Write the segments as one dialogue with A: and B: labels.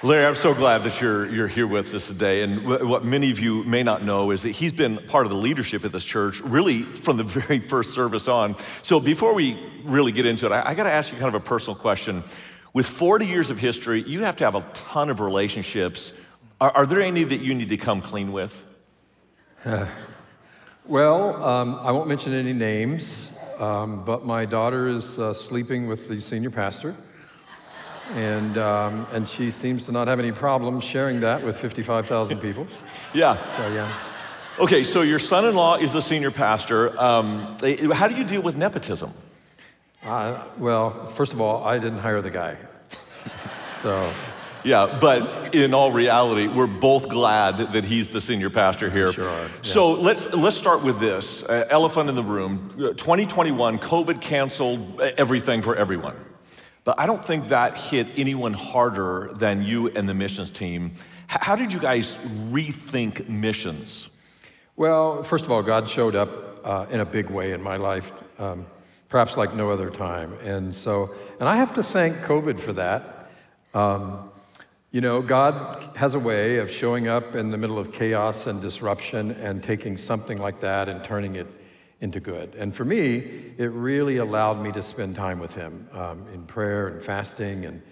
A: Larry, I'm so glad that you're, you're here with us today. And what many of you may not know is that he's been part of the leadership at this church really from the very first service on. So before we really get into it, I, I got to ask you kind of a personal question. With 40 years of history, you have to have a ton of relationships. Are, are there any that you need to come clean with?
B: well, um, I won't mention any names, um, but my daughter is uh, sleeping with the senior pastor and, um, and she seems to not have any problem sharing that with 55,000 people.
A: yeah.
B: So, yeah.
A: Okay, so your son in law is the senior pastor. Um, eh, how do you deal with nepotism?
B: Uh, well, first of all, I didn't hire the guy. so.
A: Yeah, but in all reality, we're both glad that he's the senior pastor here.
B: Sure are. Yeah.
A: So let's let's start with this uh, elephant in the room. 2021, COVID canceled everything for everyone. But I don't think that hit anyone harder than you and the missions team. How did you guys rethink missions?
B: Well, first of all, God showed up uh, in a big way in my life, um, perhaps like no other time. And so, and I have to thank COVID for that. Um, you know, God has a way of showing up in the middle of chaos and disruption and taking something like that and turning it into good. And for me, it really allowed me to spend time with Him um, in prayer and fasting and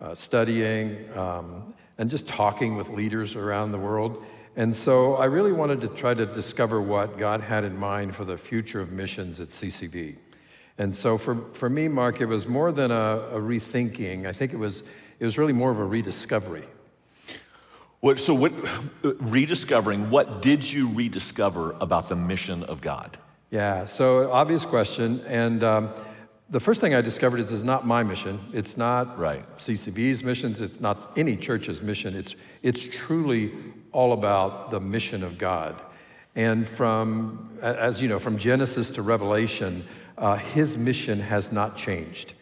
B: uh, studying um, and just talking with leaders around the world. And so I really wanted to try to discover what God had in mind for the future of missions at CCV. And so for, for me, Mark, it was more than a, a rethinking. I think it was, it was really more of a rediscovery.
A: What, so, what, rediscovering, what did you rediscover about the mission of God?
B: Yeah, so obvious question. And um, the first thing I discovered is it's not my mission. It's not
A: right.
B: CCV's missions. It's not any church's mission. It's, it's truly all about the mission of God. And from, as you know, from Genesis to Revelation, uh, his mission has not changed.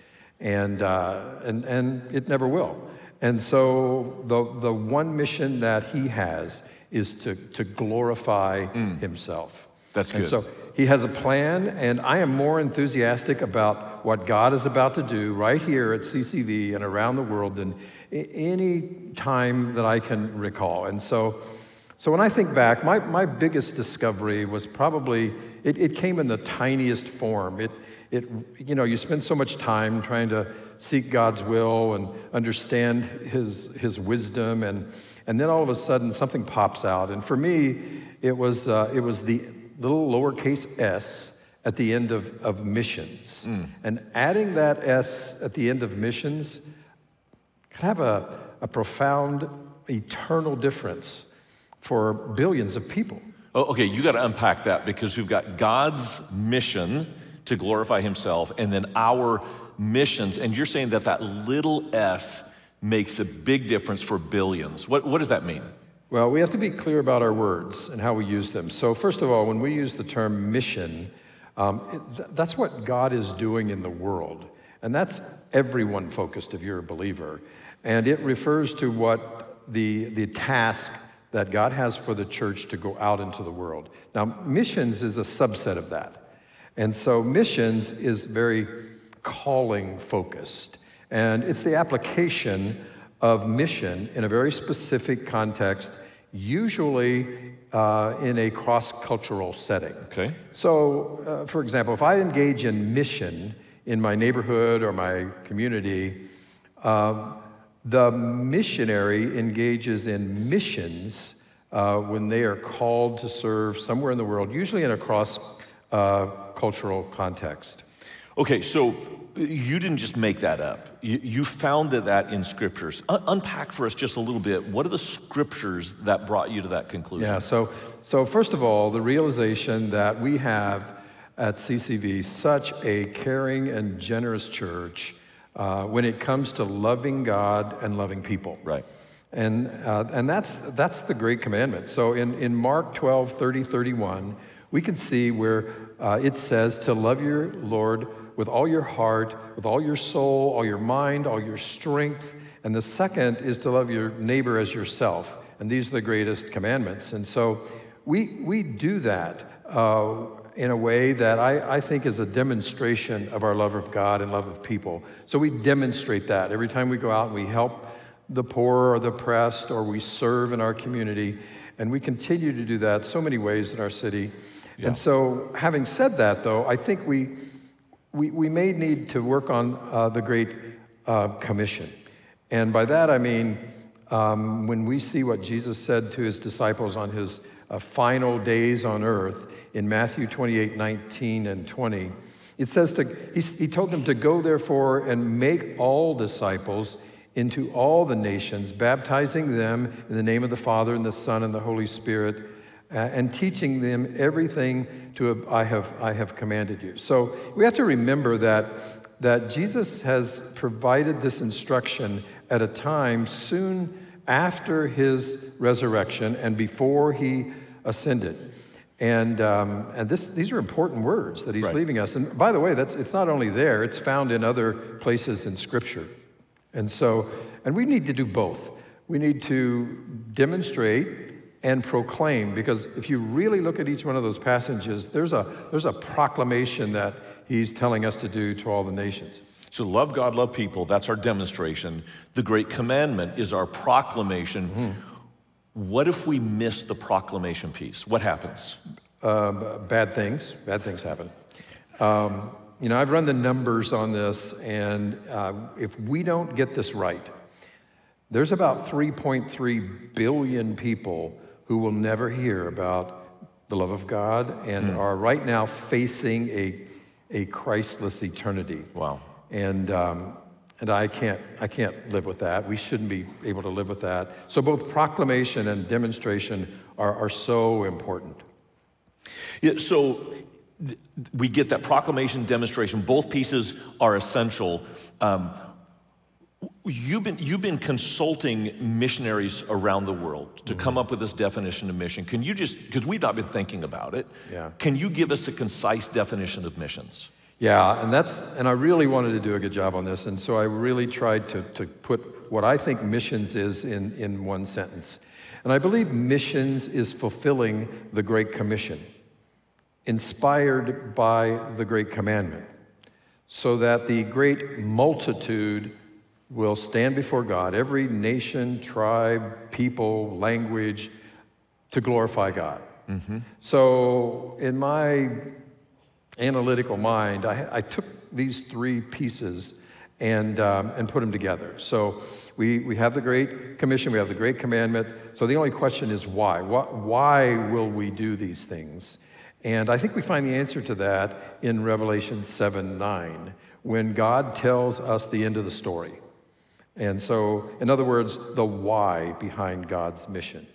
B: And, uh, and, and it never will. And so the, the one mission that he has is to, to glorify mm. himself.
A: That's good.
B: And so he has a plan, and I am more enthusiastic about what God is about to do right here at CCV and around the world than any time that I can recall. And so, so when I think back, my, my biggest discovery was probably, it, it came in the tiniest form. It, it, you know, you spend so much time trying to seek God's will and understand His, his wisdom, and, and then all of a sudden something pops out. And for me, it was, uh, it was the little lowercase s at the end of, of missions. Mm. And adding that s at the end of missions could have a, a profound, eternal difference for billions of people.
A: Oh, okay, you got to unpack that because we've got God's mission to glorify Himself and then our missions. And you're saying that that little s makes a big difference for billions. What, what does that mean?
B: Well, we have to be clear about our words and how we use them. So, first of all, when we use the term mission, um, it, that's what God is doing in the world. And that's everyone focused if you're a believer. And it refers to what the, the task that God has for the church to go out into the world. Now, missions is a subset of that. And so, missions is very calling focused. And it's the application of mission in a very specific context usually uh, in a cross cultural setting.
A: Okay.
B: So, uh, for example, if I engage in mission in my neighborhood or my community, um, the missionary engages in missions uh, when they are called to serve somewhere in the world, usually in a cross uh, cultural context.
A: Okay, so you didn't just make that up. You, you founded that in scriptures. Un- unpack for us just a little bit. What are the scriptures that brought you to that conclusion?
B: Yeah, so, so first of all, the realization that we have at CCV such a caring and generous church uh, when it comes to loving God and loving people.
A: Right.
B: And, uh, and that's, that's the great commandment. So in, in Mark 12, 30, 31, we can see where uh, it says to love your Lord with all your heart, with all your soul, all your mind, all your strength. And the second is to love your neighbor as yourself. And these are the greatest commandments. And so we, we do that uh, in a way that I, I think is a demonstration of our love of God and love of people. So we demonstrate that every time we go out and we help the poor or the oppressed, or we serve in our community. And we continue to do that so many ways in our city. Yeah. And so, having said that, though, I think we, we, we may need to work on uh, the Great uh, Commission. And by that, I mean, um, when we see what Jesus said to his disciples on his uh, final days on earth in Matthew 28 19 and 20, it says to, he, he told them to go, therefore, and make all disciples into all the nations, baptizing them in the name of the Father and the Son and the Holy Spirit, uh, and teaching them everything to I have I have commanded you. So we have to remember that that Jesus has provided this instruction at a time soon after his resurrection and before he ascended. And, um, and this, these are important words that he's right. leaving us. And by the way, that's, it's not only there, it's found in other places in Scripture. And so, and we need to do both. We need to demonstrate and proclaim, because if you really look at each one of those passages, there's a, there's a proclamation that he's telling us to do to all the nations.
A: So, love God, love people, that's our demonstration. The Great Commandment is our proclamation. Mm-hmm. What if we miss the proclamation piece? What happens?
B: Uh, bad things. Bad things happen. Um, you know, I've run the numbers on this, and uh, if we don't get this right, there's about 3.3 billion people who will never hear about the love of God and mm. are right now facing a, a Christless eternity.
A: Wow.
B: And um, and I can't, I can't live with that. We shouldn't be able to live with that. So both proclamation and demonstration are, are so important.
A: Yeah, so th- we get that proclamation, demonstration. Both pieces are essential. Um, You've been, you've been consulting missionaries around the world to mm-hmm. come up with this definition of mission. Can you just, because we've not been thinking about it, yeah. can you give us a concise definition of missions?
B: Yeah, and that's and I really wanted to do a good job on this, and so I really tried to, to put what I think missions is in, in one sentence. And I believe missions is fulfilling the Great Commission, inspired by the Great Commandment, so that the great multitude will stand before God, every nation, tribe, people, language, to glorify God. Mm-hmm. So, in my analytical mind, I, I took these three pieces and, um, and put them together. So we, we have the Great Commission, we have the Great Commandment. So the only question is why? What, why will we do these things? And I think we find the answer to that in Revelation 7 9, when God tells us the end of the story. And so, in other words, the why behind God's mission.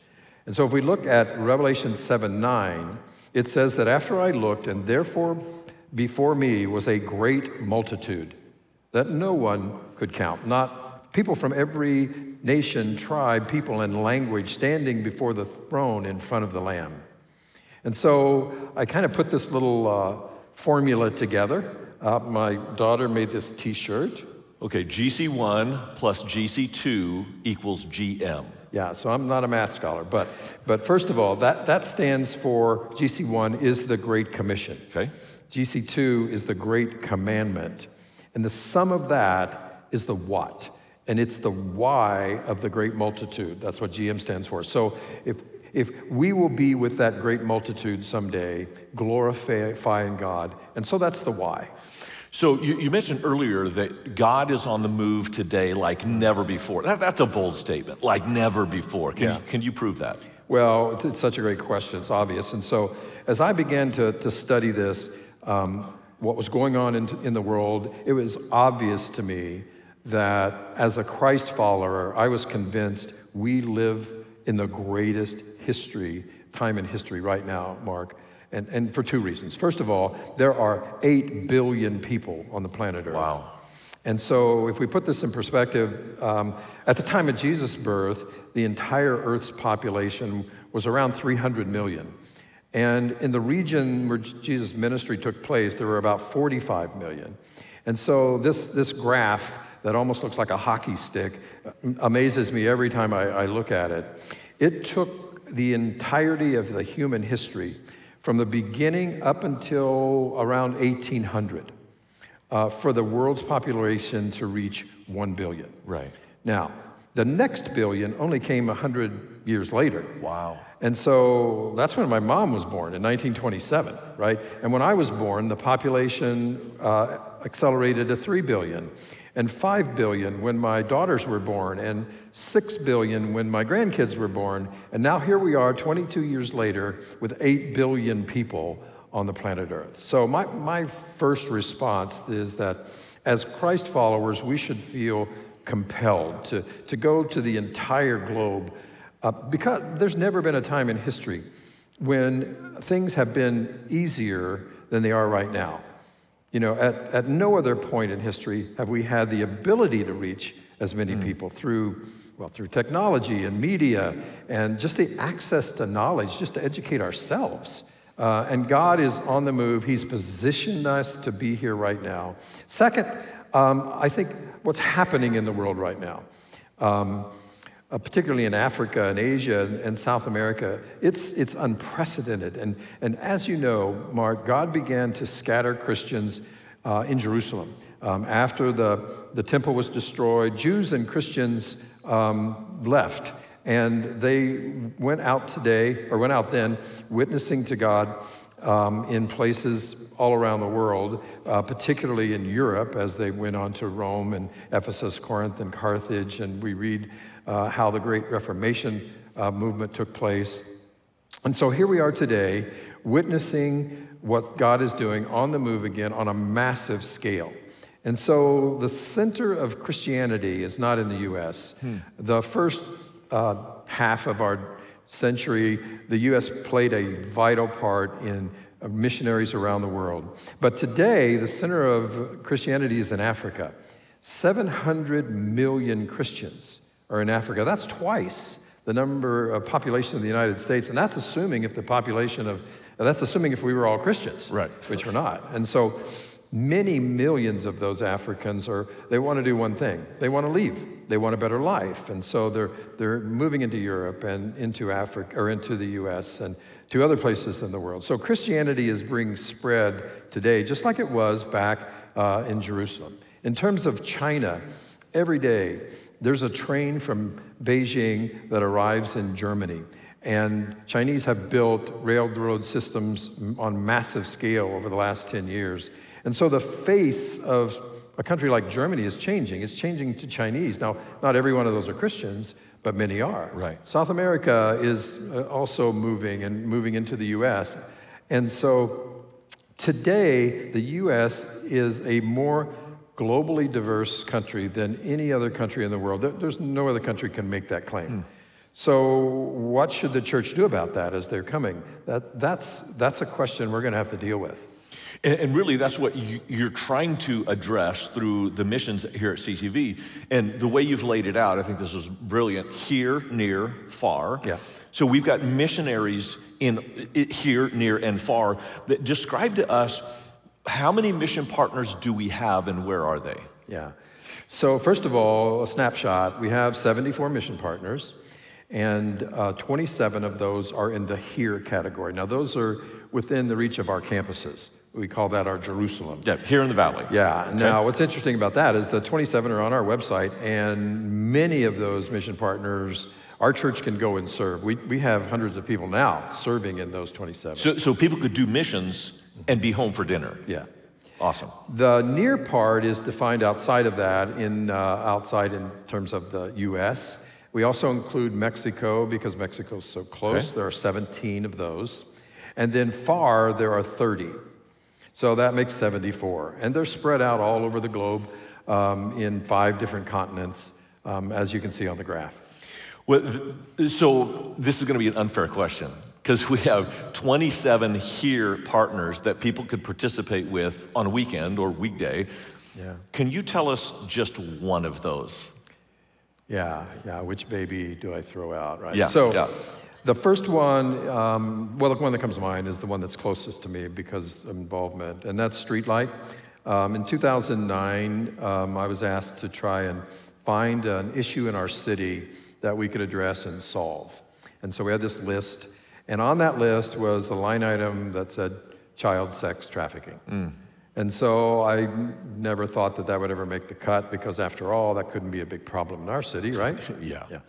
B: And so, if we look at Revelation 7 9, it says that after I looked, and therefore before me was a great multitude that no one could count, not people from every nation, tribe, people, and language standing before the throne in front of the Lamb. And so I kind of put this little uh, formula together. Uh, my daughter made this t shirt.
A: Okay, GC1 plus GC2 equals GM.
B: Yeah, so I'm not a math scholar, but, but first of all, that, that stands for GC1 is the Great Commission.
A: Okay.
B: GC2 is the Great Commandment. And the sum of that is the what. And it's the why of the great multitude. That's what GM stands for. So if, if we will be with that great multitude someday, glorifying God. And so that's the why.
A: So you, you, mentioned earlier that God is on the move today like never before. That, that's a bold statement, like never before. Can, yeah. you, can you prove that?
B: Well, it's, it's, such a great question. It's obvious. And so as I began to, to study this, um, what was going on in, in the world, it was obvious to me that as a Christ follower, I was convinced we live in the greatest history, time in history right now, Mark and, and for two reasons. First of all, there are 8 billion people on the planet Earth.
A: Wow.
B: And so, if we put this in perspective, um, at the time of Jesus' birth, the entire Earth's population was around 300 million. And in the region where Jesus' ministry took place, there were about 45 million. And so, this, this graph that almost looks like a hockey stick amazes me every time I, I look at it. It took the entirety of the human history from the beginning up until around 1800 uh, for the world's population to reach 1 billion.
A: Right.
B: Now, The next billion only came 100 years later.
A: Wow.
B: And so that's when my mom was born in 1927, right? And when I was born, the population uh, accelerated to 3 billion and 5 billion when my daughters were born and 6 billion when my grandkids were born. And now here we are 22 years later with 8 billion people on the planet Earth. So my, my first response is that as Christ followers, we should feel compelled to, to go to the entire globe uh, because there's never been a time in history when things have been easier than they are right now. You know, at, at no other point in history have we had the ability to reach as many mm. people through, well, through technology and media and just the access to knowledge, just to educate ourselves. Uh, and God is on the move. He's positioned us to be here right now. Second, um, I think what's happening in the world right now. Um, uh, particularly in Africa and Asia and, and, South America, it's, it's unprecedented. And, and as you know, Mark, God began to scatter Christians uh, in Jerusalem. Um, after the, the temple was destroyed, Jews and Christians um, left. And they went out today, or went out then, witnessing to God um, in places all around the world, uh, particularly in Europe, as they went on to Rome and Ephesus, Corinth, and Carthage. And we read uh, how the Great Reformation uh, movement took place. And so here we are today, witnessing what God is doing on the move again on a massive scale. And so the center of Christianity is not in the US. Hmm. The first uh, half of our century, the US played a vital part in uh, missionaries around the world. But today, the center of Christianity is in Africa. 700 million Christians are in Africa. That's twice the number of population of the United States, and that's assuming if the population of that's assuming if we were all Christians,
A: right?
B: Which we're not. And so many millions of those Africans are they want to do one thing. They want to leave. They want a better life. And so they're they're moving into Europe and into Africa or into the US and to other places in the world. So Christianity is being spread today, just like it was back uh, in Jerusalem. In terms of China, every day there's a train from Beijing that arrives in Germany. And Chinese have built railroad systems on massive scale over the last 10 years. And so the face of a country like Germany is changing. It's changing to Chinese. Now, not every one of those are Christians, but many are.
A: Right.
B: South America is uh, also moving and moving into the US. And so today, the US is a more globally diverse country than any other country in the world. There's no other country can make that claim. Hmm. So, what should the church do about that as they're coming? That, that's, that's a question we're going to have to deal with.
A: And, and really, that's what you, are trying to address through the missions here at CCV. And the way you've laid it out, I think this is brilliant. Here, near, far.
B: Yeah.
A: So we've got missionaries in here, near, and far that describe to us how many mission partners do we have and where are they?
B: Yeah. So, first of all, a snapshot we have 74 mission partners, and uh, 27 of those are in the here category. Now, those are within the reach of our campuses. We call that our Jerusalem.
A: Yeah, here in the valley.
B: Yeah. Okay. Now, what's interesting about that is the 27 are on our website, and many of those mission partners our church can go and serve. We, we have hundreds of people now serving in those 27.
A: So, so people could do missions and be home for dinner.
B: Yeah.
A: Awesome.
B: The near part is defined outside of that, in uh, outside in terms of the U.S. We also include Mexico because Mexico is so close. Okay. There are 17 of those, and then far there are 30. So that makes 74, and they're spread out all over the globe um, in five different continents, um, as you can see on the graph.
A: Well, so this is going to be an unfair question because we have 27 here partners that people could participate with on a weekend or weekday.
B: Yeah.
A: Can you tell us just one of those?
B: Yeah, yeah. Which baby do I throw out, right?
A: Yeah.
B: So
A: yeah.
B: the first one, um, well, the one that comes to mind is the one that's closest to me because of involvement, and that's Streetlight. Um, in 2009, um, I was asked to try and find an issue in our city that we could address and solve. And so we had this list, and on that list was a line item that said child sex trafficking. Mm. And so I never thought that that would ever make the cut because, after all, that couldn't be a big problem in our city, right?
A: yeah.
B: Yeah.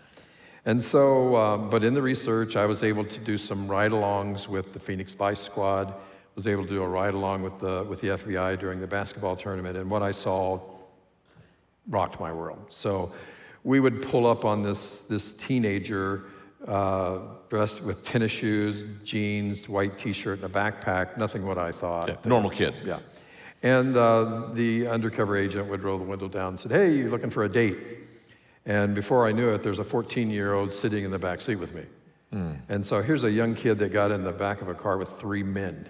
B: And so, uh, but in the research, I was able to do some ride alongs with the Phoenix Vice Squad, was able to do a ride along with the, with the FBI during the basketball tournament, and what I saw rocked my world. So we would pull up on this, this teenager uh, dressed with tennis shoes, jeans, white t shirt, and a backpack, nothing what I thought.
A: Yeah, normal kid.
B: Yeah. And uh, the undercover agent would roll the window down and said, Hey, you're looking for a date? And before I knew it, there's a 14 year old sitting in the back seat with me. Mm. And so here's a young kid that got in the back of a car with three men.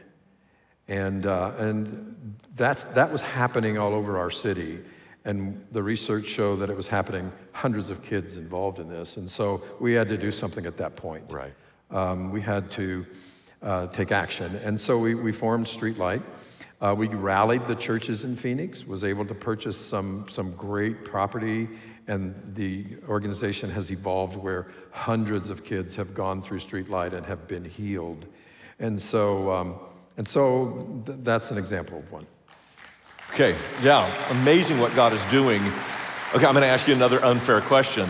B: And, uh, and that's, that was happening all over our city. And the research showed that it was happening, hundreds of kids involved in this. And so we had to do something at that point.
A: Right.
B: Um, we had to uh, take action. And so we, we formed Streetlight. Uh, we rallied the churches in Phoenix, was able to purchase some, some great property, and the organization has evolved where hundreds of kids have gone through Streetlight and have been healed. And so, um, and so th- that's an example of one.
A: Okay, yeah, amazing what God is doing. Okay, I'm going to ask you another unfair question.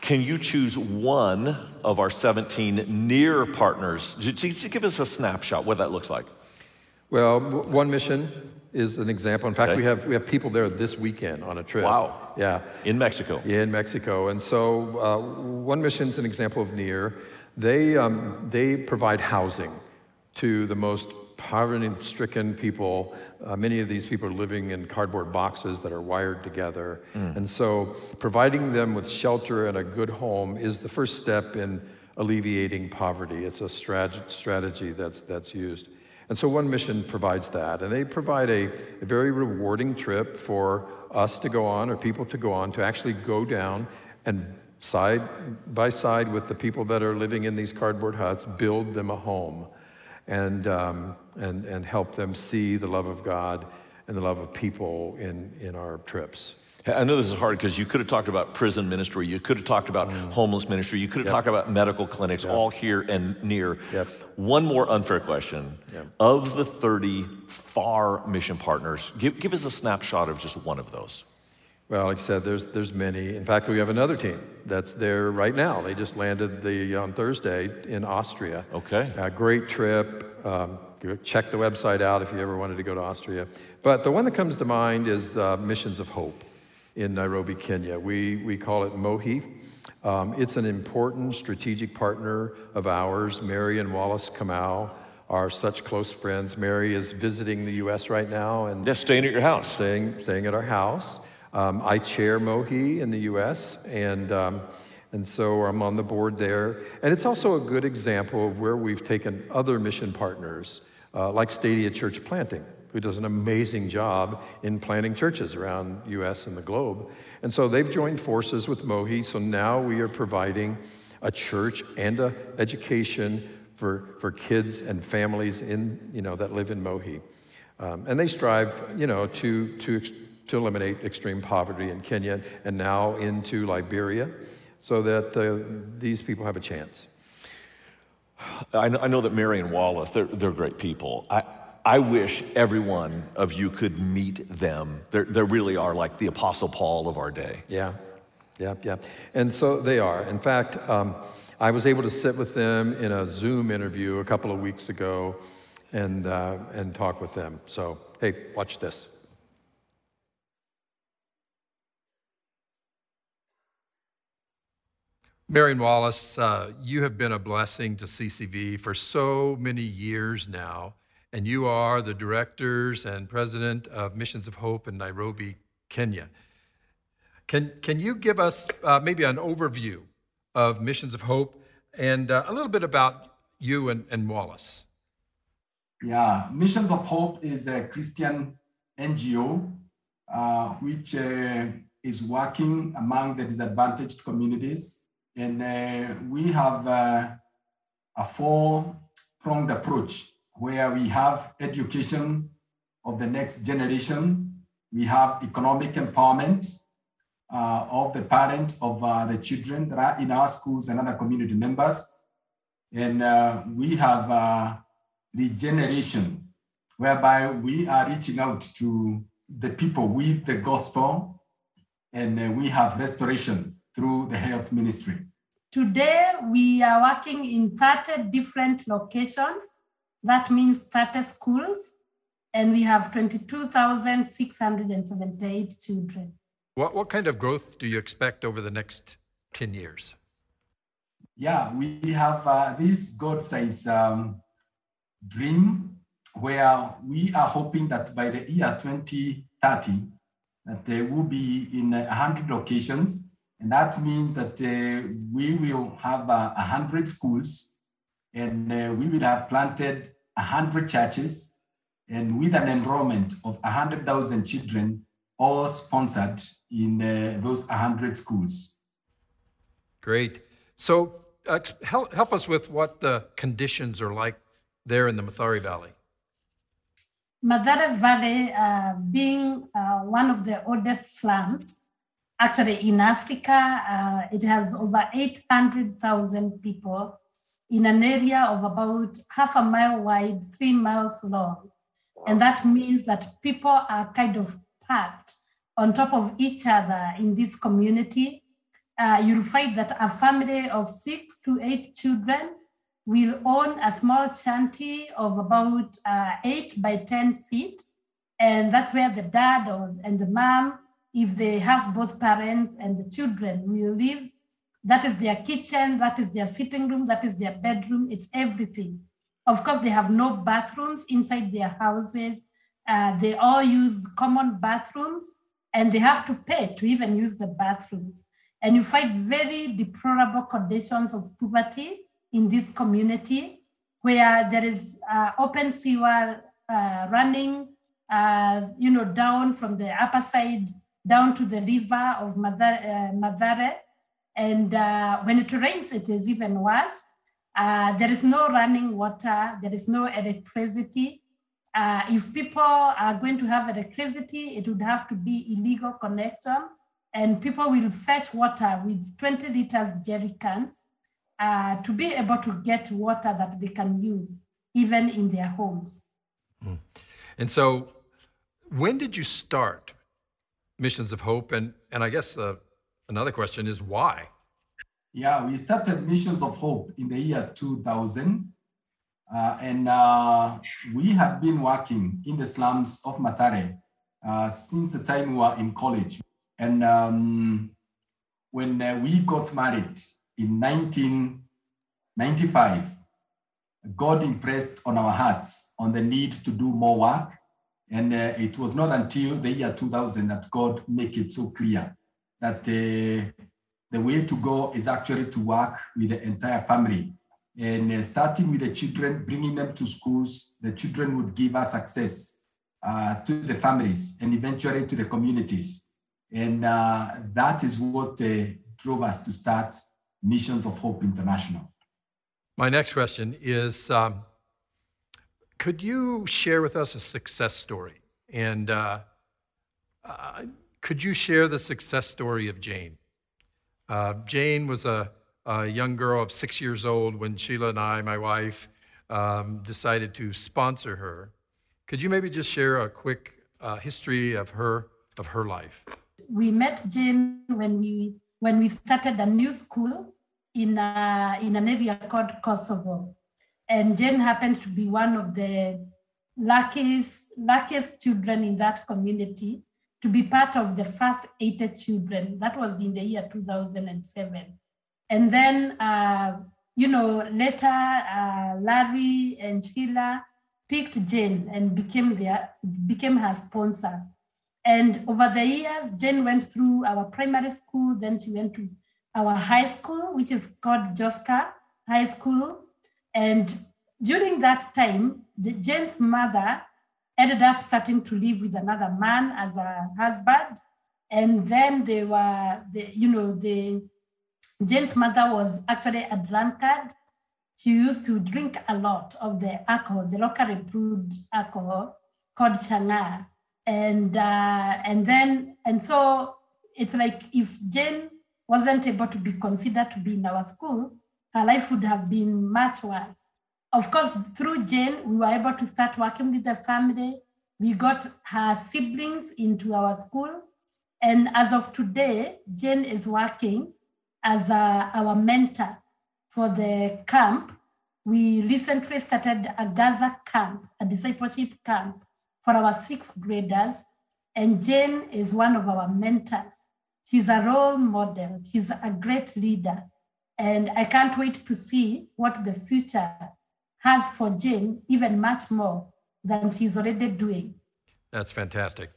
A: Can you choose one of our 17 near partners? Just give us a snapshot what that looks like.
B: Well, One Mission is an example. In fact, okay. we have we have people there this weekend on a trip.
A: Wow.
B: Yeah.
A: In Mexico.
B: Yeah, in Mexico. And so, uh, One Mission is an example of near. They um, they provide housing to the most poverty-stricken people. Uh, many of these people are living in cardboard boxes that are wired together, mm. and so providing them with shelter and a good home is the first step in alleviating poverty. It's a strategy that's that's used. And so One Mission provides that. And they provide a, a, very rewarding trip for us to go on or people to go on to actually go down and side by side with the people that are living in these cardboard huts, build them a home and, um, and, and help them see the love of God and the love of people in, in our trips.
A: I know this is hard because you could have talked about prison ministry, you could have talked about mm. homeless ministry, you could have yep. talked about medical clinics, yep. all here and near.
B: Yep.
A: One more unfair question. Of the 30 far mission partners, give, give us a snapshot of just one of those.
B: Well, like I said, there's, there's many. In fact, we have another team that's there right now. They just landed the, on Thursday in Austria.
A: Okay.
B: A great trip. Um, check the website out if you ever wanted to go to Austria. But the one that comes to mind is uh, Missions of Hope in Nairobi, Kenya. We, we call it MOHI. Um, it's an important strategic partner of ours. Mary and Wallace Kamau are such close friends. Mary is visiting the U.S. right now and
A: staying at your house.
B: Staying, staying at our house. Um, I chair MOHI in the U.S. and um, and so I'm on the board there. And it's also a good example of where we've taken other mission partners, uh, like Stadia Church Planting who does an amazing job in planting churches around US and the globe. And so they've joined forces with MOHI, so now we are providing a church and education for, for kids and families in, you know, that live in MOHI. Um, and they strive, you know, to, to, to eliminate extreme poverty in Kenya and now into Liberia so that uh, these people have a chance.
A: I know, I know that Mary and Wallace, they're, they're great people. I, I wish every one of you could meet them. They really are like the Apostle Paul of our day.
B: Yeah, yeah, yeah. And so they are. In fact, um, I was able to sit with them in a Zoom interview a couple of weeks ago and, uh, and talk with them. So, hey, watch this. Mary and Wallace, uh, you have been a blessing to CCV for so many years now and you are the directors and president of Missions of Hope in Nairobi, Kenya. Can, can you give us uh, maybe an overview of Missions of Hope and uh, a little bit about you and, and Wallace?
C: Yeah, Missions of Hope is a Christian NGO uh, which uh, is working among the disadvantaged communities. And uh, we have uh, a four pronged approach where we have education of the next generation, we have economic empowerment uh, of the parents of uh, the children that are in our schools and other community members. And uh, we have uh, regeneration whereby we are reaching out to the people with the gospel. And we have restoration through the health ministry.
D: Today, we are working in 30 different locations. That means 30 schools, and we have 22,678 children.
B: What, what kind of growth do you expect over the next 10 years?
C: Yeah, we have uh, this God size um, dream where we are hoping that by the year 2030, that there will be in 100 locations. And that means that uh, we will have uh, 100 schools and uh, we will have planted 100 churches and with an enrollment of 100,000 children, all sponsored in uh, those 100 schools.
B: Great. So uh, help, help us with what the conditions are like there in the Mathare Valley.
D: Mathare Valley, uh, being uh, one of the oldest slums, actually in Africa, uh, it has over 800,000 people in an area of about half a mile wide, three miles long. And that means that people are kind of packed on top of each other in this community. Uh, you'll find that a family of six to eight children will own a small shanty of about uh, eight by 10 feet. And that's where the dad or, and the mom, if they have both parents and the children, will live. That is their kitchen, that is their sitting room, that is their bedroom, it's everything. Of course, they have no bathrooms inside their houses. Uh, they all use common bathrooms and they have to pay to even use the bathrooms. And you find very deplorable conditions of poverty in this community where there is uh, open sewer uh, running, uh, you know, down from the upper side down to the river of Mathare. Mathare. And uh, when it rains, it is even worse. Uh, there is no running water, there is no electricity. Uh, if people are going to have electricity, it would have to be illegal connection, and people will fetch water with 20 liters jerry cans uh, to be able to get water that they can use even in their homes.
B: Mm. And so, when did you start Missions of Hope? And, and I guess uh, another question is why?
C: Yeah, we started Missions of Hope in the year 2000. Uh, and uh, we had been working in the slums of Mathare uh, since the time we were in college. And um, when uh, we got married, in 1995, God impressed on our hearts on the need to do more work. And uh, it was not until the year 2000 that God made it so clear that uh, the way to go is actually to work with the entire family. And uh, starting with the children, bringing them to schools, the children would give us access uh, to the families and eventually to the communities. And uh, that is what uh, drove us to start Missions of Hope International.
B: My next question is um, Could you share with us a success story? And uh, uh, could you share the success story of Jane? Uh, Jane was a, a, young girl of six years old when Sheila and I, my wife, um, decided to sponsor her. Could you maybe just share a quick uh, history of her of her life?
D: We met Jane when we when we started a new school in, a, in an area called Kosovo. And Jane happens to be one of the luckiest, luckiest children in that community to be part of the first 80 children. That was in the year 2007. And then, uh, you know, later uh, Larry and Sheila picked Jane and became their became her sponsor. And over the years, Jane went through our primary school, then she went to our high school, which is called Joska High School. And during that time, the Jane's mother ended up starting to live with another man as a husband. And then they were, the, you know, the Jane's mother was actually a drunkard. She used to drink a lot of the alcohol, the locally brewed alcohol called Chang'aa and uh, and then and so it's like if Jane wasn't able to be considered to be in our school, her life would have been much worse. of course, through Jane, we were able to start working with the family. We got her siblings into our school. And as of today, Jane is working as a, our mentor for the camp. We recently started a Gaza camp, a discipleship camp for our sixth graders. And Jane is one of our mentors. She's a role model. She's a great leader. And I can't wait to see what the future has for Jane, even much more than she's already doing.
B: That's fantastic.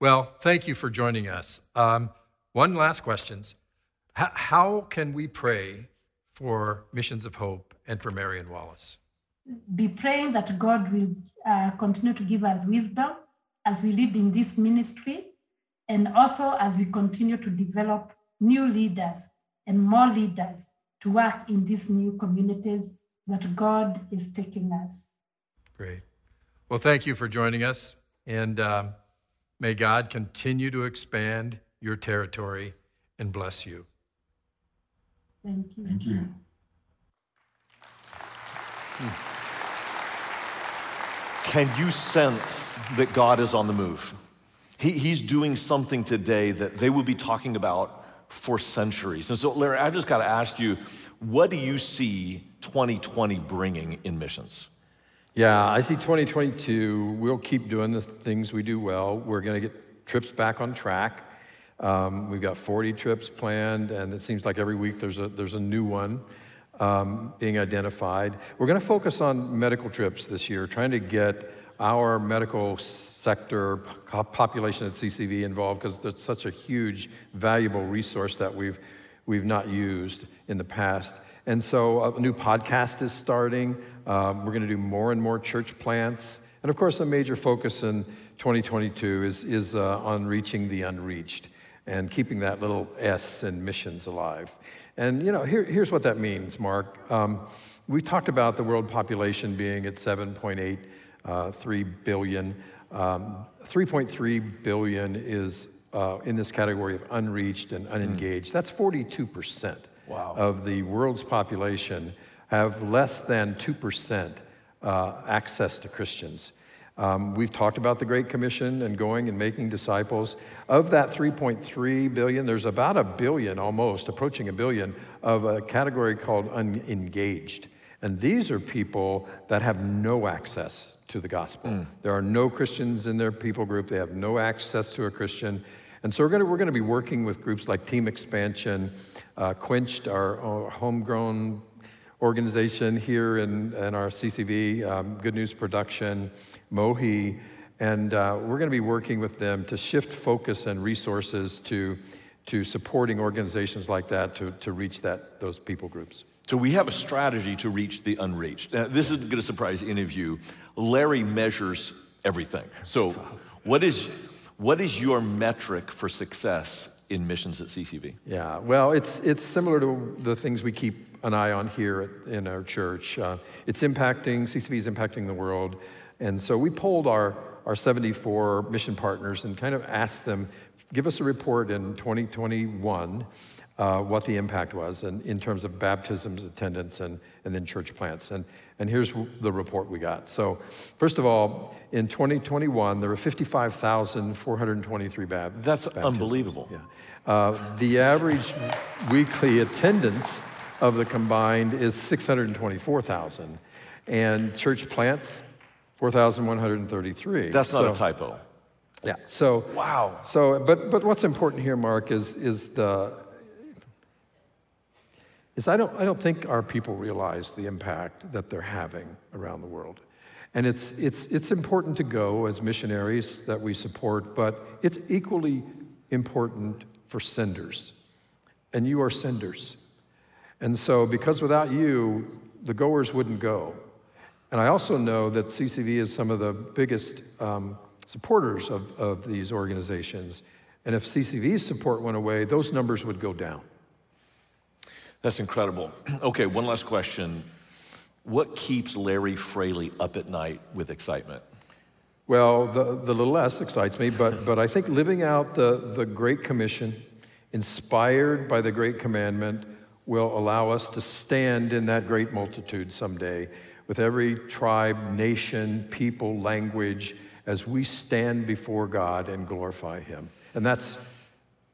B: Well, thank you for joining us. Um, one last question. H- how can we pray for Missions of Hope and for Mary and Wallace?
D: Be praying that God will uh, continue to give us wisdom as we lead in this ministry and also as we continue to develop new leaders and more leaders to work in these new communities that God is taking us.
B: Great. Well, thank you for joining us, and um, may God continue to expand your territory and bless you.
D: Thank you.
C: Thank you.
A: Can you sense that God is on the move? He, he's doing something today that they will be talking about for centuries. And so, Larry, I've just got to ask you what do you see 2020 bringing in missions?
B: Yeah, I see 2022. We'll keep doing the things we do well. We're going to get trips back on track. Um, we've got 40 trips planned, and it seems like every week there's a, there's a new one um, being identified. We're going to focus on medical trips this year, trying to get our medical sector population at CCV involved because that's such a huge, valuable resource that we've, we've not used in the past. And so a new podcast is starting. Um, we're going to do more and more church plants. And of course, a major focus in 2022 is, is uh, on reaching the unreached and keeping that little S in missions alive. And, you know, here, here's what that means, Mark. Um, we talked about the world population being at 7.8 uh, 3 billion. Um, 3.3 billion is uh, in this category of unreached and hmm. unengaged. Mm. That's 42% wow. of the world's population have less than 2% uh, access to Christians. Um, we've talked about the Great Commission and going and making disciples. Of that 3.3 billion, there's about a billion almost, approaching a billion, of a category called unengaged. And these are people that have no access to the gospel. Mm. There are no Christians in their people group, they have no access to a Christian. And so we're going to, we're going to be working with groups like Team Expansion, uh, Quenched, our, our, homegrown organization here in, in our CCV, um, Good News Production, Mohi, and uh, we're going to be working with them to shift focus and resources to, to supporting organizations like that to, to reach that, those people groups.
A: So we have a strategy to reach the unreached. Now, this isn't going to surprise any of you. Larry measures everything. So, what is what is your metric for success in missions at CCV?
B: Yeah, well, it's, it's similar to the things we keep an eye on here at, in our church. Uh, it's impacting, CCV is impacting the world. And so we polled our, our 74 mission partners and kind of asked them, give us a report in 2021 uh, what the impact was and in terms of baptisms, attendance, and, and then church plants. And, and here's the report we got. So, first of all, in 2021, there were 55,423 baptisms.
A: That's unbelievable.
B: Yeah. Uh, the average weekly attendance of the combined is 624,000. And church plants, 4,133.
A: That's not so, a typo.
B: Yeah. So
A: wow.
B: So, but but what's important here, Mark, is is the is I don't, I don't think our people realize the impact that they're having around the world. And it's, it's, it's important to go as missionaries that we support, but it's equally important for senders. And you are senders. And so, because without you, the goers wouldn't go. And I also know that CCV is some of the biggest um, supporters of, of these organizations. And if CCV's support went away, those numbers would go down.
A: That's incredible. Okay, one last question. What keeps Larry Fraley up at night with excitement?
B: Well, the, the little less excites me, but, but I think living out the, the Great Commission, inspired by the Great Commandment, will allow us to stand in that great multitude someday with every tribe, nation, people, language, as we stand before God and glorify Him. And that's,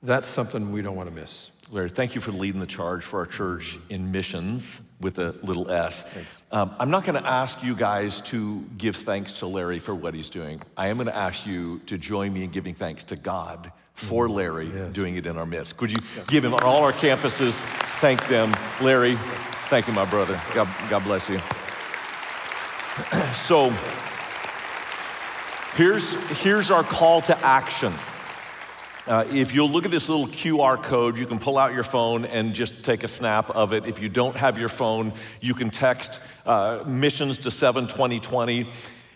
B: that's something we don't want to miss.
A: Larry, thank you for leading the charge for our church in missions with a little s. Um, I'm not going to ask you guys to give thanks to Larry for what he's doing. I am going to ask you to join me in giving thanks to God for mm-hmm. Larry yes. doing it in our midst. Could you give him on all our campuses? Thank them. Larry, thank you, my brother. God, God bless you. so here's, here's our call to action. Uh, if you'll look at this little QR code, you can pull out your phone and just take a snap of it. If you don't have your phone, you can text uh, missions to 72020.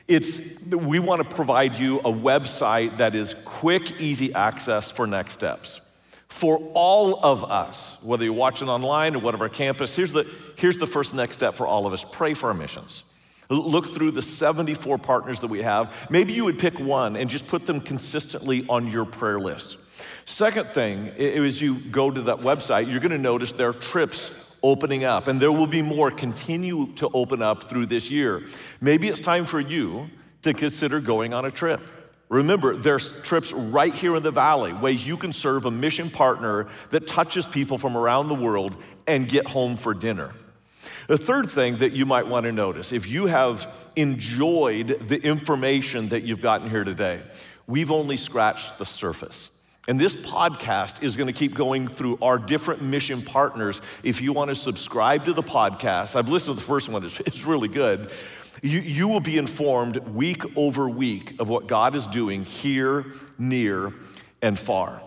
A: It's, we want to provide you a website that is quick, easy access for next steps. For all of us, whether you're watching online or whatever campus, here's the, here's the first next step for all of us pray for our missions. Look through the 74 partners that we have. Maybe you would pick one and just put them consistently on your prayer list. Second thing, as you go to that website, you're going to notice there are trips opening up, and there will be more continue to open up through this year. Maybe it's time for you to consider going on a trip. Remember, there's trips right here in the valley, ways you can serve a mission partner that touches people from around the world and get home for dinner. The third thing that you might want to notice if you have enjoyed the information that you've gotten here today, we've only scratched the surface. And this podcast is going to keep going through our different mission partners. If you want to subscribe to the podcast, I've listened to the first one, it's, it's really good. You, you will be informed week over week of what God is doing here, near, and far.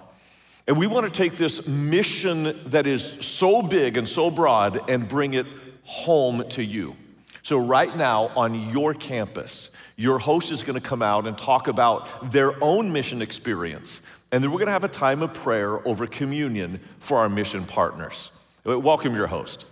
A: And we want to take this mission that is so big and so broad and bring it home to you. So, right now on your campus, your host is going to come out and talk about their own mission experience. And then we're going to have a time of prayer over communion for our mission partners. Welcome your host.